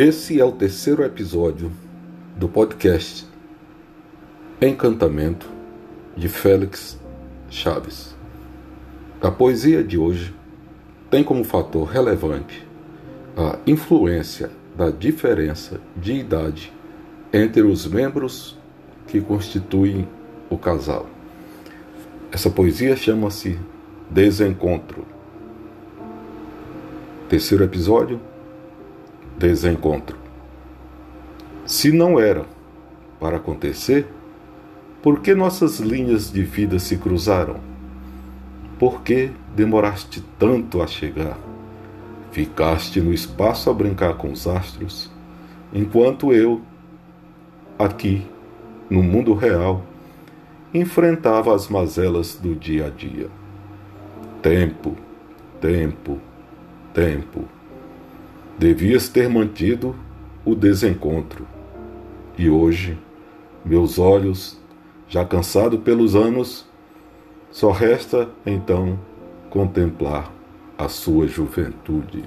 Esse é o terceiro episódio do podcast Encantamento de Félix Chaves. A poesia de hoje tem como fator relevante a influência da diferença de idade entre os membros que constituem o casal. Essa poesia chama-se Desencontro. Terceiro episódio desencontro. Se não era para acontecer, por que nossas linhas de vida se cruzaram? Por que demoraste tanto a chegar? Ficaste no espaço a brincar com os astros, enquanto eu, aqui, no mundo real, enfrentava as mazelas do dia a dia. Tempo, tempo, tempo. Devias ter mantido o desencontro. E hoje, meus olhos, já cansados pelos anos, só resta então contemplar a sua juventude.